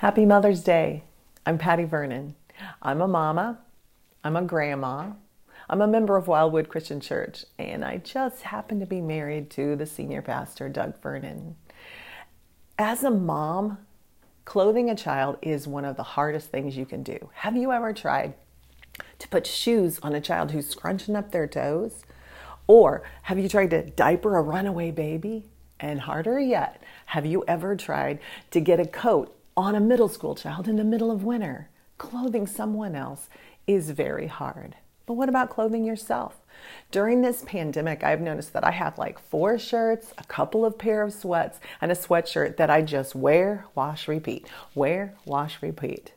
Happy Mother's Day. I'm Patty Vernon. I'm a mama. I'm a grandma. I'm a member of Wildwood Christian Church, and I just happen to be married to the senior pastor, Doug Vernon. As a mom, clothing a child is one of the hardest things you can do. Have you ever tried to put shoes on a child who's scrunching up their toes? Or have you tried to diaper a runaway baby? And harder yet, have you ever tried to get a coat on a middle school child in the middle of winter? Clothing someone else is very hard. But what about clothing yourself? During this pandemic, I've noticed that I have like four shirts, a couple of pair of sweats, and a sweatshirt that I just wear, wash, repeat. Wear, wash, repeat.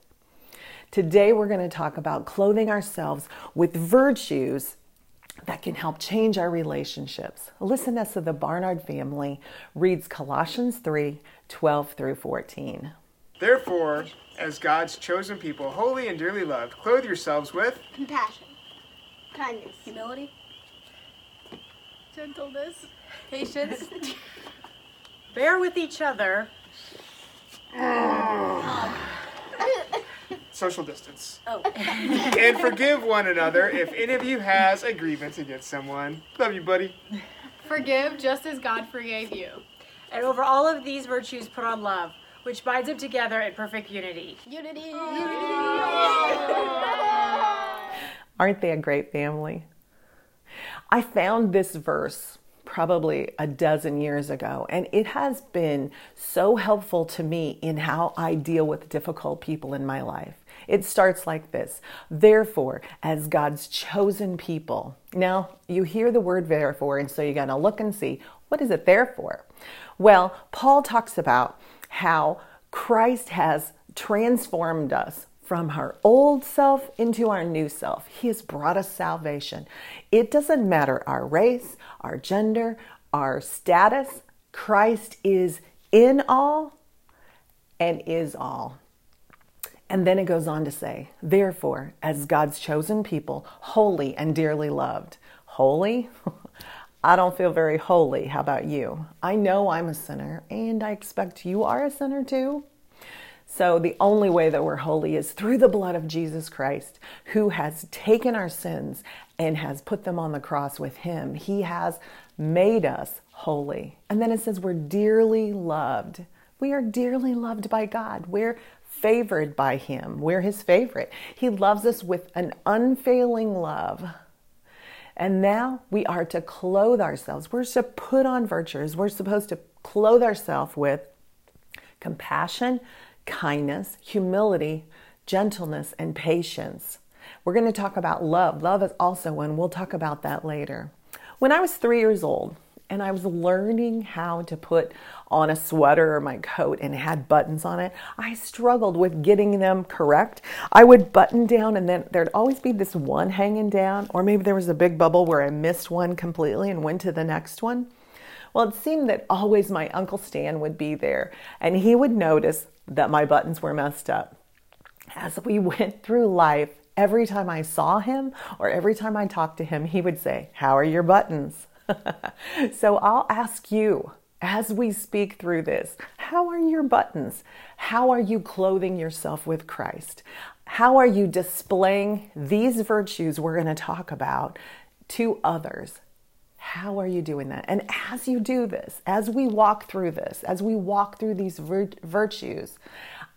Today, we're going to talk about clothing ourselves with virtues that can help change our relationships. Listen as the Barnard family reads Colossians 3 12 through 14. Therefore, as God's chosen people, holy and dearly loved, clothe yourselves with compassion, kindness, humility, gentleness, patience. Bear with each other. social distance. Oh. and forgive one another if any of you has a grievance against someone. Love you, buddy. Forgive just as God forgave you. And over all of these virtues, put on love, which binds them together in perfect unity. unity. Aren't they a great family? I found this verse probably a dozen years ago, and it has been so helpful to me in how I deal with difficult people in my life. It starts like this Therefore, as God's chosen people. Now, you hear the word therefore, and so you're going to look and see what is it there for? Well, Paul talks about how Christ has transformed us from our old self into our new self. He has brought us salvation. It doesn't matter our race, our gender, our status. Christ is in all and is all. And then it goes on to say, therefore, as God's chosen people, holy and dearly loved. Holy? I don't feel very holy. How about you? I know I'm a sinner, and I expect you are a sinner too. So, the only way that we're holy is through the blood of Jesus Christ, who has taken our sins and has put them on the cross with Him. He has made us holy. And then it says we're dearly loved. We are dearly loved by God. We're favored by Him. We're His favorite. He loves us with an unfailing love. And now we are to clothe ourselves. We're to put on virtues. We're supposed to clothe ourselves with compassion, kindness, humility, gentleness, and patience. We're going to talk about love. Love is also one. We'll talk about that later. When I was three years old and I was learning how to put on a sweater or my coat and had buttons on it, I struggled with getting them correct. I would button down and then there'd always be this one hanging down, or maybe there was a big bubble where I missed one completely and went to the next one. Well, it seemed that always my Uncle Stan would be there and he would notice that my buttons were messed up. As we went through life, every time I saw him or every time I talked to him, he would say, How are your buttons? so I'll ask you as we speak through this how are your buttons? How are you clothing yourself with Christ? How are you displaying these virtues we're going to talk about to others? How are you doing that? And as you do this, as we walk through this, as we walk through these vir- virtues,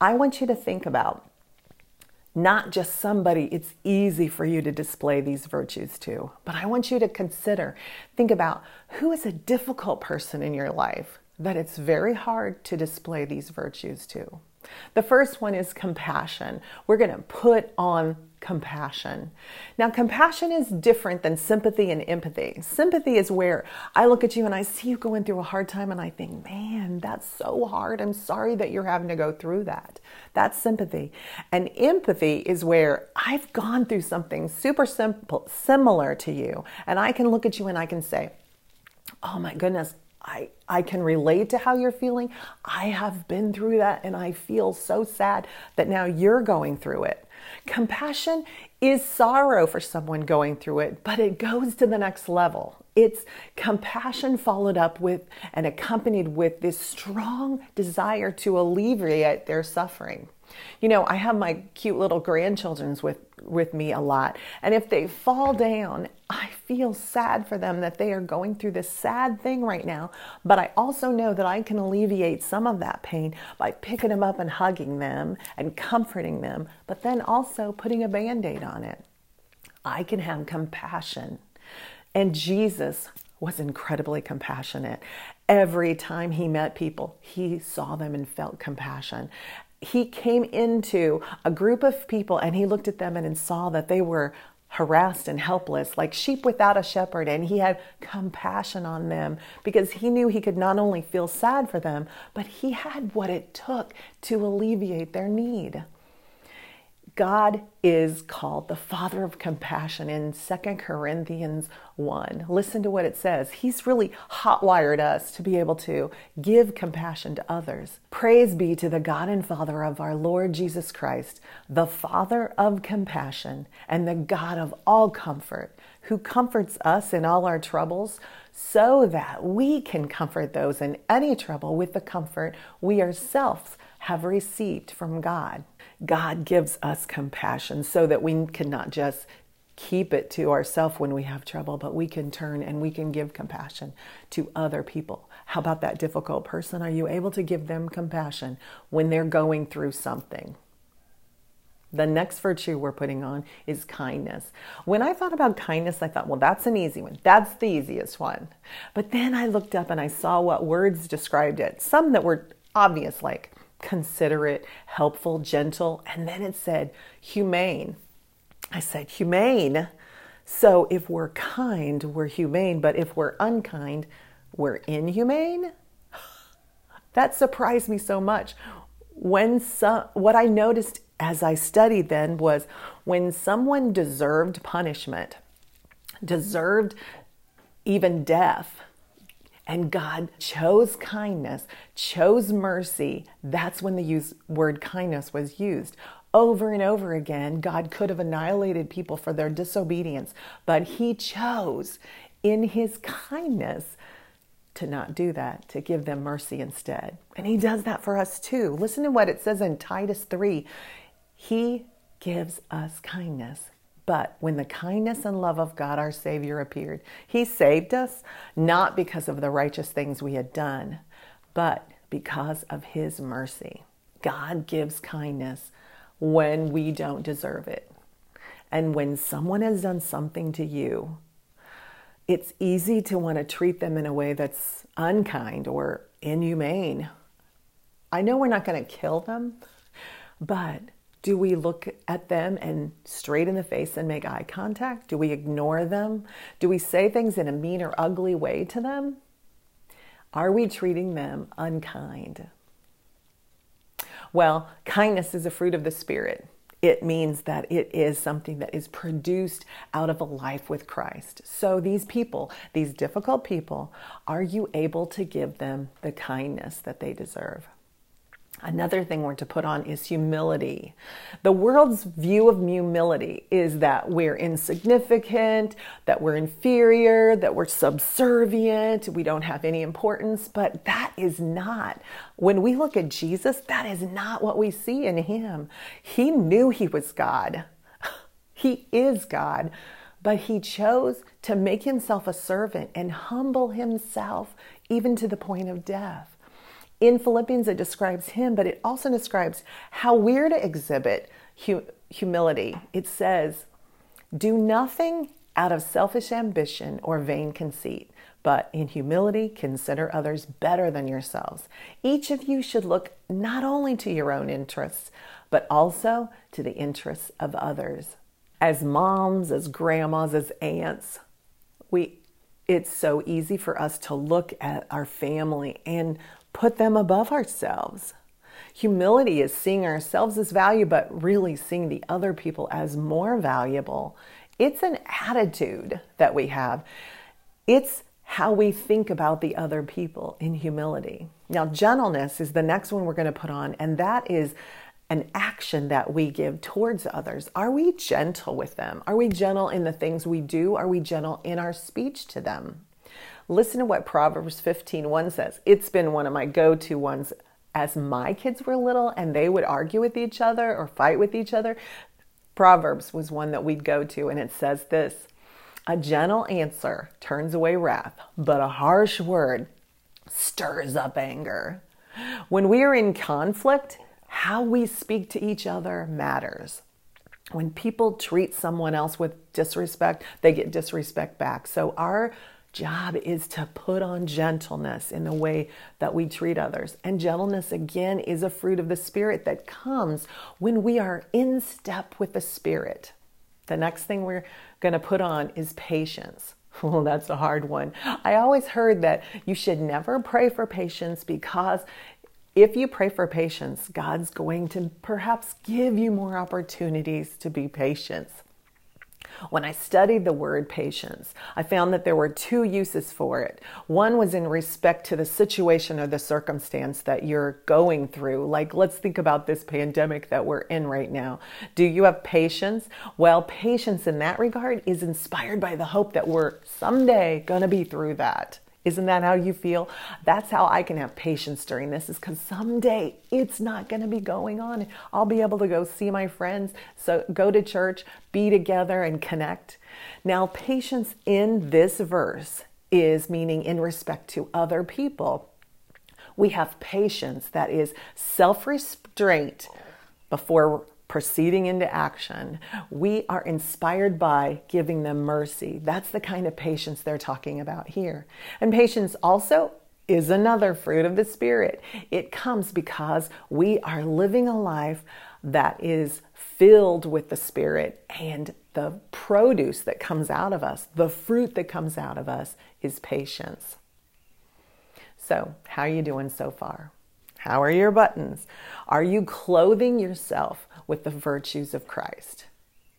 I want you to think about not just somebody it's easy for you to display these virtues to, but I want you to consider, think about who is a difficult person in your life that it's very hard to display these virtues to. The first one is compassion. We're going to put on compassion. Now, compassion is different than sympathy and empathy. Sympathy is where I look at you and I see you going through a hard time and I think, man, that's so hard. I'm sorry that you're having to go through that. That's sympathy. And empathy is where I've gone through something super simple, similar to you, and I can look at you and I can say, oh my goodness, I, I can relate to how you're feeling. I have been through that and I feel so sad that now you're going through it. Compassion is sorrow for someone going through it, but it goes to the next level. It's compassion followed up with and accompanied with this strong desire to alleviate their suffering. You know, I have my cute little grandchildren's with with me a lot, and if they fall down, I feel sad for them that they are going through this sad thing right now, but I also know that I can alleviate some of that pain by picking them up and hugging them and comforting them, but then also putting a band-aid on it. I can have compassion. And Jesus was incredibly compassionate. Every time he met people, he saw them and felt compassion he came into a group of people and he looked at them and saw that they were harassed and helpless, like sheep without a shepherd, and he had compassion on them because he knew he could not only feel sad for them, but he had what it took to alleviate their need. God is called the Father of compassion in 2 Corinthians 1. Listen to what it says. He's really hotwired us to be able to give compassion to others. Praise be to the God and Father of our Lord Jesus Christ, the Father of compassion and the God of all comfort, who comforts us in all our troubles so that we can comfort those in any trouble with the comfort we ourselves have received from God. God gives us compassion so that we cannot just keep it to ourselves when we have trouble, but we can turn and we can give compassion to other people. How about that difficult person? Are you able to give them compassion when they're going through something? The next virtue we're putting on is kindness. When I thought about kindness, I thought, well, that's an easy one. That's the easiest one. But then I looked up and I saw what words described it. Some that were obvious, like considerate, helpful, gentle. And then it said humane. I said, humane. So if we're kind, we're humane, but if we're unkind, we're inhumane? That surprised me so much. When some, what I noticed as I studied then was when someone deserved punishment, deserved even death, and God chose kindness, chose mercy. That's when the use, word kindness was used. Over and over again, God could have annihilated people for their disobedience, but He chose in His kindness to not do that, to give them mercy instead. And He does that for us too. Listen to what it says in Titus 3 He gives us kindness but when the kindness and love of God our Savior appeared, He saved us not because of the righteous things we had done, but because of His mercy. God gives kindness when we don't deserve it. And when someone has done something to you, it's easy to want to treat them in a way that's unkind or inhumane. I know we're not going to kill them, but do we look at them and straight in the face and make eye contact? Do we ignore them? Do we say things in a mean or ugly way to them? Are we treating them unkind? Well, kindness is a fruit of the Spirit. It means that it is something that is produced out of a life with Christ. So, these people, these difficult people, are you able to give them the kindness that they deserve? Another thing we're to put on is humility. The world's view of humility is that we're insignificant, that we're inferior, that we're subservient, we don't have any importance, but that is not. When we look at Jesus, that is not what we see in him. He knew he was God. He is God, but he chose to make himself a servant and humble himself even to the point of death. In Philippians, it describes him, but it also describes how we're to exhibit hu- humility. It says, Do nothing out of selfish ambition or vain conceit, but in humility consider others better than yourselves. Each of you should look not only to your own interests, but also to the interests of others. As moms, as grandmas, as aunts, we it's so easy for us to look at our family and put them above ourselves. Humility is seeing ourselves as value, but really seeing the other people as more valuable. It's an attitude that we have. It's how we think about the other people in humility. Now, gentleness is the next one we're going to put on, and that is an action that we give towards others. Are we gentle with them? Are we gentle in the things we do? Are we gentle in our speech to them? Listen to what Proverbs 15:1 says. It's been one of my go-to ones as my kids were little and they would argue with each other or fight with each other. Proverbs was one that we'd go to and it says this: A gentle answer turns away wrath, but a harsh word stirs up anger. When we are in conflict, how we speak to each other matters. When people treat someone else with disrespect, they get disrespect back. So, our job is to put on gentleness in the way that we treat others. And gentleness, again, is a fruit of the Spirit that comes when we are in step with the Spirit. The next thing we're going to put on is patience. Well, that's a hard one. I always heard that you should never pray for patience because if you pray for patience, God's going to perhaps give you more opportunities to be patient. When I studied the word patience, I found that there were two uses for it. One was in respect to the situation or the circumstance that you're going through. Like, let's think about this pandemic that we're in right now. Do you have patience? Well, patience in that regard is inspired by the hope that we're someday going to be through that. Isn't that how you feel? That's how I can have patience during this, is because someday it's not going to be going on. I'll be able to go see my friends, so go to church, be together, and connect. Now, patience in this verse is meaning in respect to other people. We have patience that is self restraint before proceeding into action, we are inspired by giving them mercy. That's the kind of patience they're talking about here. And patience also is another fruit of the Spirit. It comes because we are living a life that is filled with the Spirit, and the produce that comes out of us, the fruit that comes out of us, is patience. So, how are you doing so far? How are your buttons? Are you clothing yourself with the virtues of Christ?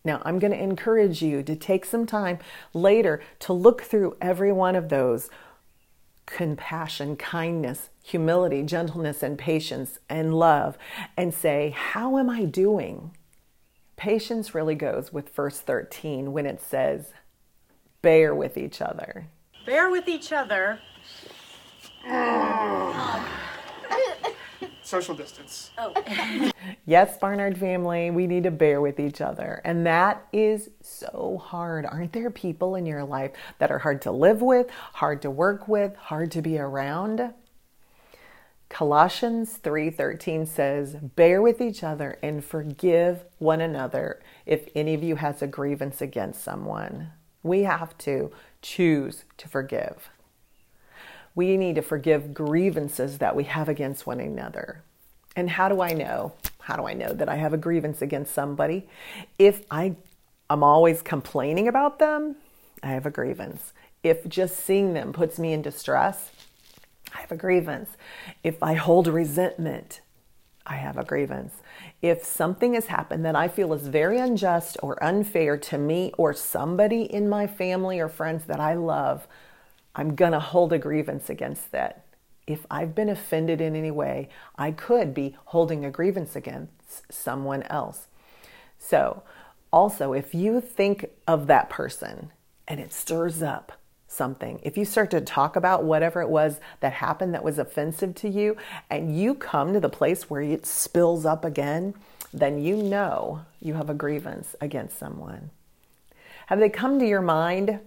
Now, I'm going to encourage you to take some time later to look through every one of those compassion, kindness, humility, gentleness, and patience and love and say, How am I doing? Patience really goes with verse 13 when it says, Bear with each other. Bear with each other. Oh. Social distance. Oh. Yes, Barnard family, we need to bear with each other. And that is so hard. Aren't there people in your life that are hard to live with, hard to work with, hard to be around? Colossians 3:13 says, "Bear with each other and forgive one another if any of you has a grievance against someone." We have to choose to forgive. We need to forgive grievances that we have against one another. And how do I know? How do I know that I have a grievance against somebody? If I I'm always complaining about them, I have a grievance. If just seeing them puts me in distress, I have a grievance. If I hold resentment, I have a grievance. If something has happened that I feel is very unjust or unfair to me or somebody in my family or friends that I love, I'm going to hold a grievance against that. If I've been offended in any way, I could be holding a grievance against someone else. So, also, if you think of that person and it stirs up something, if you start to talk about whatever it was that happened that was offensive to you, and you come to the place where it spills up again, then you know you have a grievance against someone. Have they come to your mind?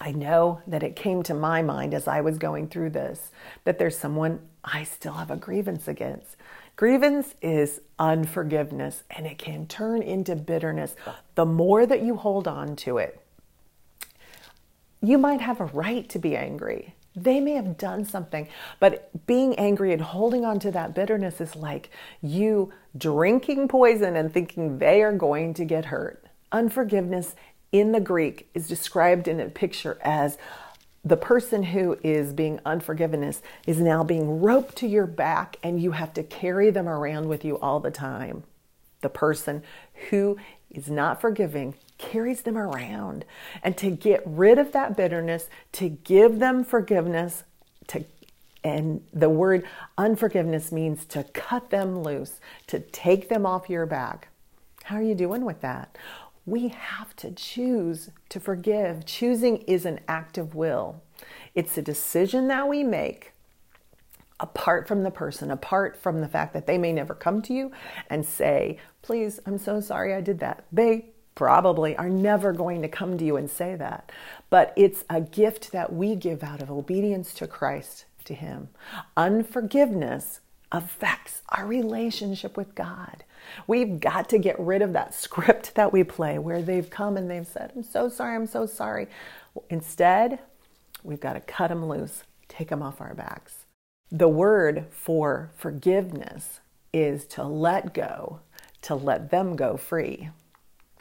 I know that it came to my mind as I was going through this that there's someone I still have a grievance against. Grievance is unforgiveness and it can turn into bitterness. The more that you hold on to it, you might have a right to be angry. They may have done something, but being angry and holding on to that bitterness is like you drinking poison and thinking they are going to get hurt. Unforgiveness in the Greek is described in a picture as the person who is being unforgiveness is now being roped to your back and you have to carry them around with you all the time. The person who is not forgiving carries them around. And to get rid of that bitterness, to give them forgiveness, to and the word unforgiveness means to cut them loose, to take them off your back. How are you doing with that? We have to choose to forgive. Choosing is an act of will. It's a decision that we make apart from the person, apart from the fact that they may never come to you and say, Please, I'm so sorry I did that. They probably are never going to come to you and say that. But it's a gift that we give out of obedience to Christ, to Him. Unforgiveness affects our relationship with God. We've got to get rid of that script that we play where they've come and they've said, I'm so sorry, I'm so sorry. Instead, we've got to cut them loose, take them off our backs. The word for forgiveness is to let go, to let them go free.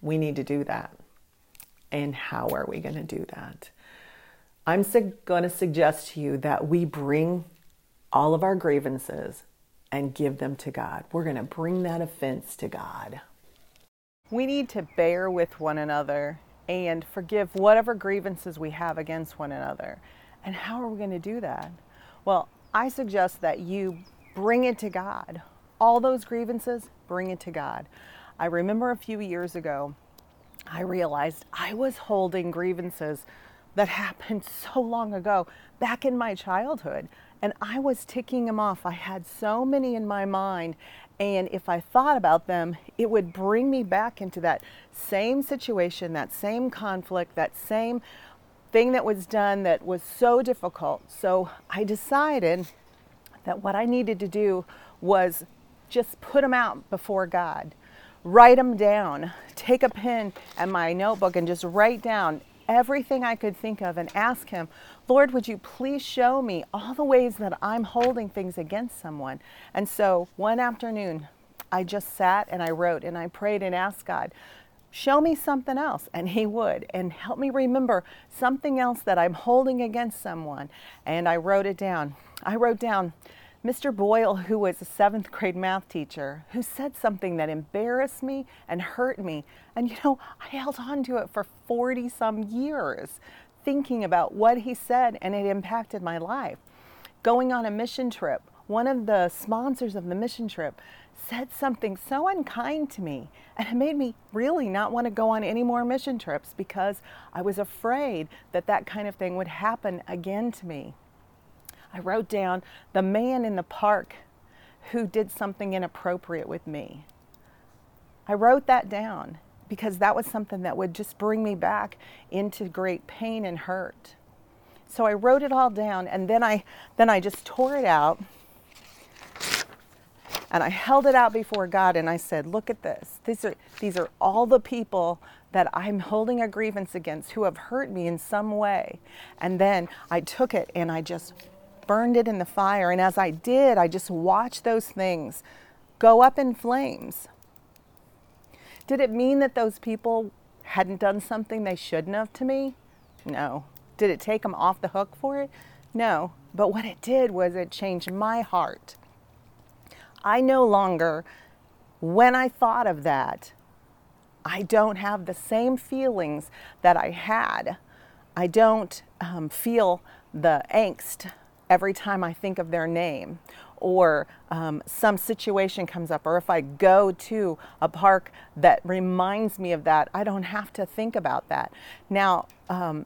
We need to do that. And how are we going to do that? I'm su- going to suggest to you that we bring all of our grievances and give them to God. We're going to bring that offense to God. We need to bear with one another and forgive whatever grievances we have against one another. And how are we going to do that? Well, I suggest that you bring it to God. All those grievances, bring it to God. I remember a few years ago, I realized I was holding grievances that happened so long ago, back in my childhood. And I was ticking them off. I had so many in my mind. And if I thought about them, it would bring me back into that same situation, that same conflict, that same thing that was done that was so difficult. So I decided that what I needed to do was just put them out before God. Write them down. Take a pen and my notebook and just write down everything I could think of and ask Him, Lord, would you please show me all the ways that I'm holding things against someone? And so one afternoon, I just sat and I wrote and I prayed and asked God, show me something else. And He would. And help me remember something else that I'm holding against someone. And I wrote it down. I wrote down, Mr. Boyle, who was a seventh grade math teacher, who said something that embarrassed me and hurt me. And you know, I held on to it for 40 some years, thinking about what he said, and it impacted my life. Going on a mission trip, one of the sponsors of the mission trip said something so unkind to me, and it made me really not want to go on any more mission trips because I was afraid that that kind of thing would happen again to me. I wrote down the man in the park who did something inappropriate with me. I wrote that down because that was something that would just bring me back into great pain and hurt. So I wrote it all down and then I then I just tore it out and I held it out before God and I said, "Look at this. These are these are all the people that I'm holding a grievance against who have hurt me in some way." And then I took it and I just burned it in the fire and as I did, I just watched those things go up in flames. Did it mean that those people hadn't done something they shouldn't have to me? No. Did it take them off the hook for it? No. But what it did was it changed my heart. I no longer, when I thought of that, I don't have the same feelings that I had. I don't um, feel the angst every time I think of their name or um, some situation comes up, or if I go to a park that reminds me of that, I don't have to think about that. Now, um,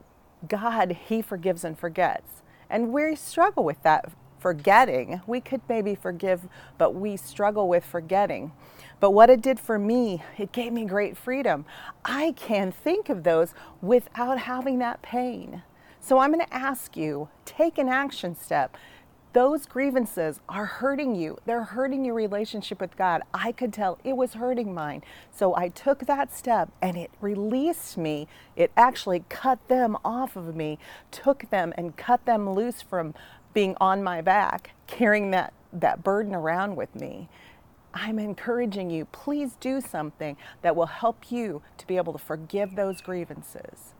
God, He forgives and forgets. And we struggle with that forgetting. We could maybe forgive, but we struggle with forgetting. But what it did for me, it gave me great freedom. I can think of those without having that pain. So I'm going to ask you take an action step those grievances are hurting you. They're hurting your relationship with God. I could tell it was hurting mine. So I took that step and it released me. It actually cut them off of me, took them and cut them loose from being on my back, carrying that, that burden around with me. I'm encouraging you, please do something that will help you to be able to forgive those grievances.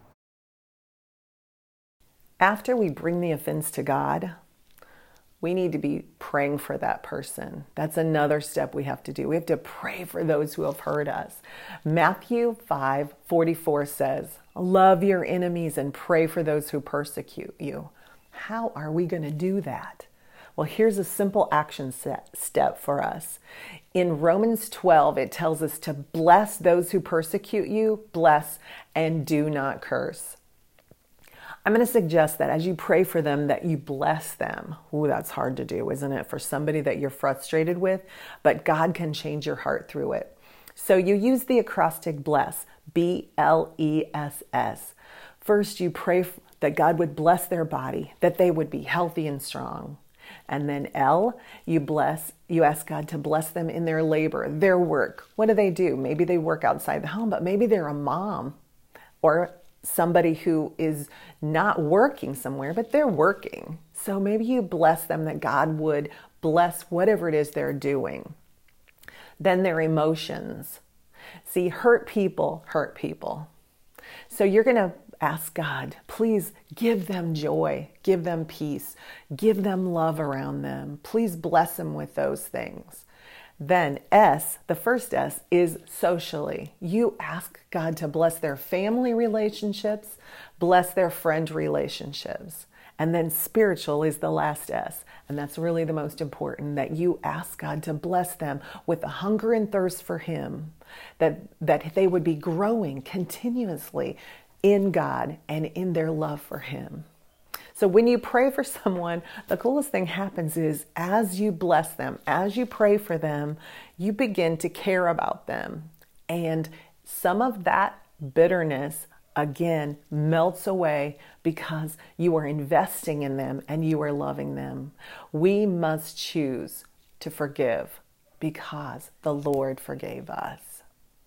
After we bring the offense to God, we need to be praying for that person. That's another step we have to do. We have to pray for those who have hurt us. Matthew 5 44 says, Love your enemies and pray for those who persecute you. How are we going to do that? Well, here's a simple action set, step for us. In Romans 12, it tells us to bless those who persecute you, bless, and do not curse. I'm going to suggest that as you pray for them, that you bless them. Ooh, that's hard to do, isn't it? For somebody that you're frustrated with, but God can change your heart through it. So you use the acrostic bless, B L E S S. First, you pray that God would bless their body, that they would be healthy and strong. And then L, you bless, you ask God to bless them in their labor, their work. What do they do? Maybe they work outside the home, but maybe they're a mom or somebody who is not working somewhere, but they're working. So maybe you bless them that God would bless whatever it is they're doing. Then their emotions. See, hurt people hurt people. So you're going to ask God, please give them joy, give them peace, give them love around them. Please bless them with those things. Then, S, the first S, is socially. You ask God to bless their family relationships, bless their friend relationships. And then spiritual is the last S. And that's really the most important that you ask God to bless them with a hunger and thirst for Him, that, that they would be growing continuously in God and in their love for Him. So when you pray for someone, the coolest thing happens is as you bless them, as you pray for them, you begin to care about them. And some of that bitterness again melts away because you are investing in them and you are loving them. We must choose to forgive because the Lord forgave us.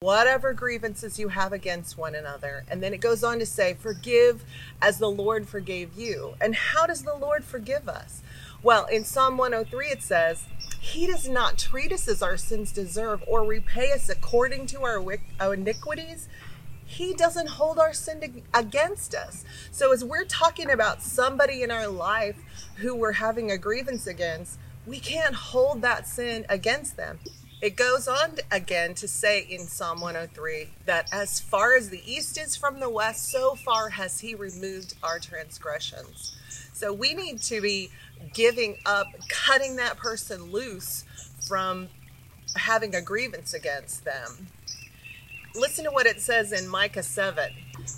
Whatever grievances you have against one another. And then it goes on to say, Forgive as the Lord forgave you. And how does the Lord forgive us? Well, in Psalm 103, it says, He does not treat us as our sins deserve or repay us according to our iniquities he doesn't hold our sin against us. So, as we're talking about somebody in our life who we're having a grievance against, we can't hold that sin against them. It goes on again to say in Psalm 103 that as far as the east is from the west, so far has He removed our transgressions. So, we need to be giving up, cutting that person loose from having a grievance against them Listen to what it says in Micah 7.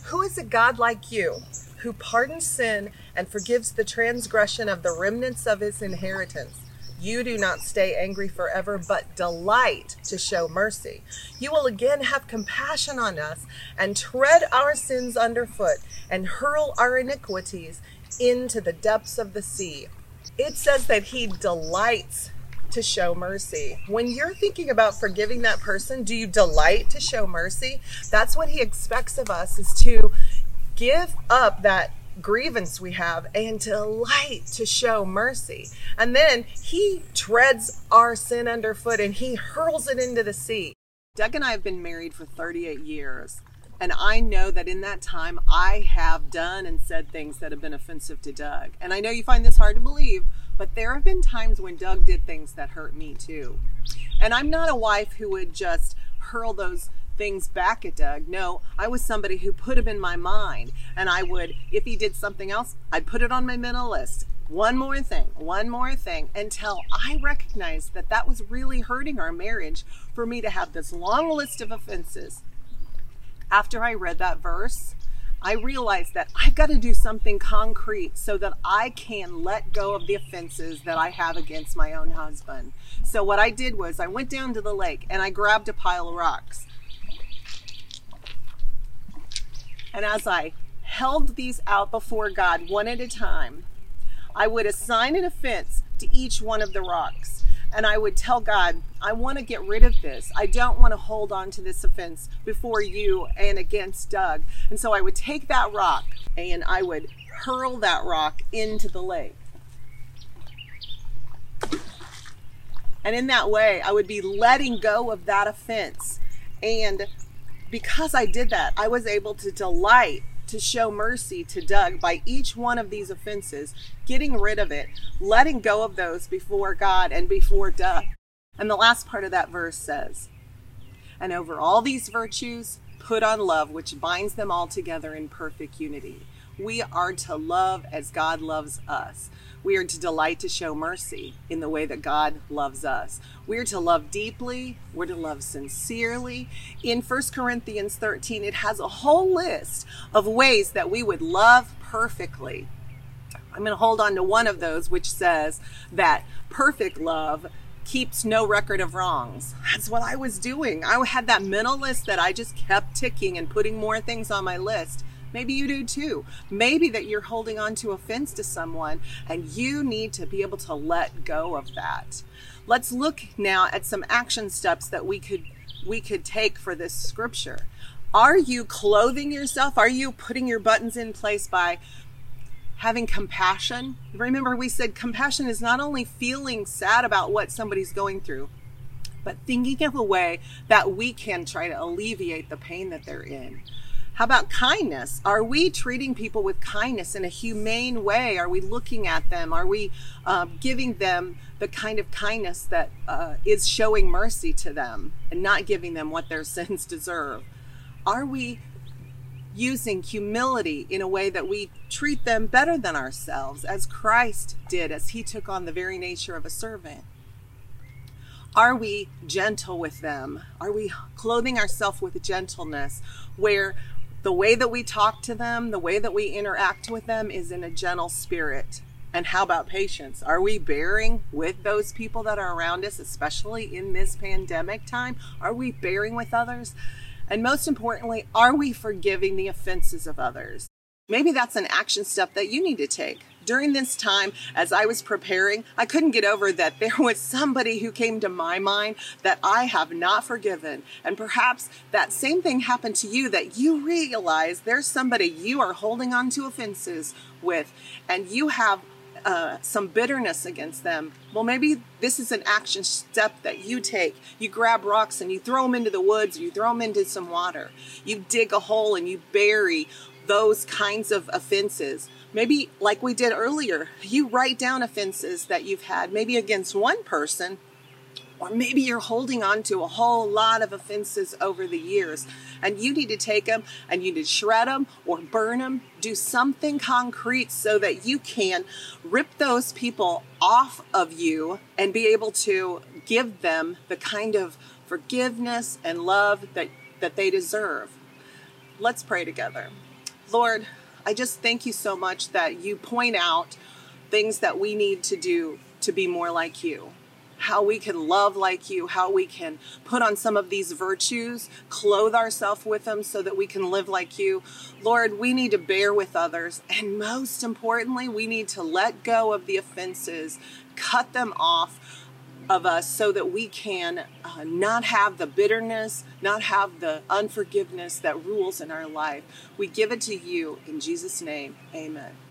Who is a God like you, who pardons sin and forgives the transgression of the remnants of his inheritance? You do not stay angry forever, but delight to show mercy. You will again have compassion on us and tread our sins underfoot and hurl our iniquities into the depths of the sea. It says that he delights to show mercy. When you're thinking about forgiving that person, do you delight to show mercy? That's what he expects of us is to give up that grievance we have and delight to show mercy. And then he treads our sin underfoot and he hurls it into the sea. Doug and I have been married for 38 years. And I know that in that time, I have done and said things that have been offensive to Doug. And I know you find this hard to believe, but there have been times when Doug did things that hurt me too. And I'm not a wife who would just hurl those things back at Doug. No, I was somebody who put him in my mind. And I would, if he did something else, I'd put it on my mental list. One more thing, one more thing, until I recognized that that was really hurting our marriage for me to have this long list of offenses. After I read that verse, I realized that I've got to do something concrete so that I can let go of the offenses that I have against my own husband. So, what I did was I went down to the lake and I grabbed a pile of rocks. And as I held these out before God one at a time, I would assign an offense to each one of the rocks and I would tell God, I want to get rid of this. I don't want to hold on to this offense before you and against Doug. And so I would take that rock and I would hurl that rock into the lake. And in that way, I would be letting go of that offense. And because I did that, I was able to delight to show mercy to Doug by each one of these offenses, getting rid of it, letting go of those before God and before Doug. And the last part of that verse says, And over all these virtues, put on love, which binds them all together in perfect unity. We are to love as God loves us. We are to delight to show mercy in the way that God loves us. We are to love deeply. We're to love sincerely. In 1 Corinthians 13, it has a whole list of ways that we would love perfectly. I'm going to hold on to one of those, which says that perfect love keeps no record of wrongs. That's what I was doing. I had that mental list that I just kept ticking and putting more things on my list. Maybe you do too. Maybe that you're holding on to offense to someone and you need to be able to let go of that. Let's look now at some action steps that we could we could take for this scripture. Are you clothing yourself? Are you putting your buttons in place by having compassion? Remember we said compassion is not only feeling sad about what somebody's going through, but thinking of a way that we can try to alleviate the pain that they're in. How about kindness? Are we treating people with kindness in a humane way? Are we looking at them? Are we um, giving them the kind of kindness that uh, is showing mercy to them and not giving them what their sins deserve? Are we using humility in a way that we treat them better than ourselves, as Christ did, as he took on the very nature of a servant? Are we gentle with them? Are we clothing ourselves with gentleness where the way that we talk to them, the way that we interact with them is in a gentle spirit. And how about patience? Are we bearing with those people that are around us, especially in this pandemic time? Are we bearing with others? And most importantly, are we forgiving the offenses of others? Maybe that's an action step that you need to take during this time, as I was preparing, I couldn't get over that there was somebody who came to my mind that I have not forgiven. And perhaps that same thing happened to you that you realize there's somebody you are holding on to offenses with, and you have uh, some bitterness against them. Well, maybe this is an action step that you take. You grab rocks and you throw them into the woods, or you throw them into some water. You dig a hole and you bury those kinds of offenses. Maybe, like we did earlier, you write down offenses that you've had, maybe against one person, or maybe you're holding on to a whole lot of offenses over the years and you need to take them and you need to shred them or burn them, do something concrete so that you can rip those people off of you and be able to give them the kind of forgiveness and love that, that they deserve. Let's pray together. Lord, I just thank you so much that you point out things that we need to do to be more like you. How we can love like you, how we can put on some of these virtues, clothe ourselves with them so that we can live like you. Lord, we need to bear with others. And most importantly, we need to let go of the offenses, cut them off of us so that we can uh, not have the bitterness, not have the unforgiveness that rules in our life. We give it to you in Jesus' name. Amen.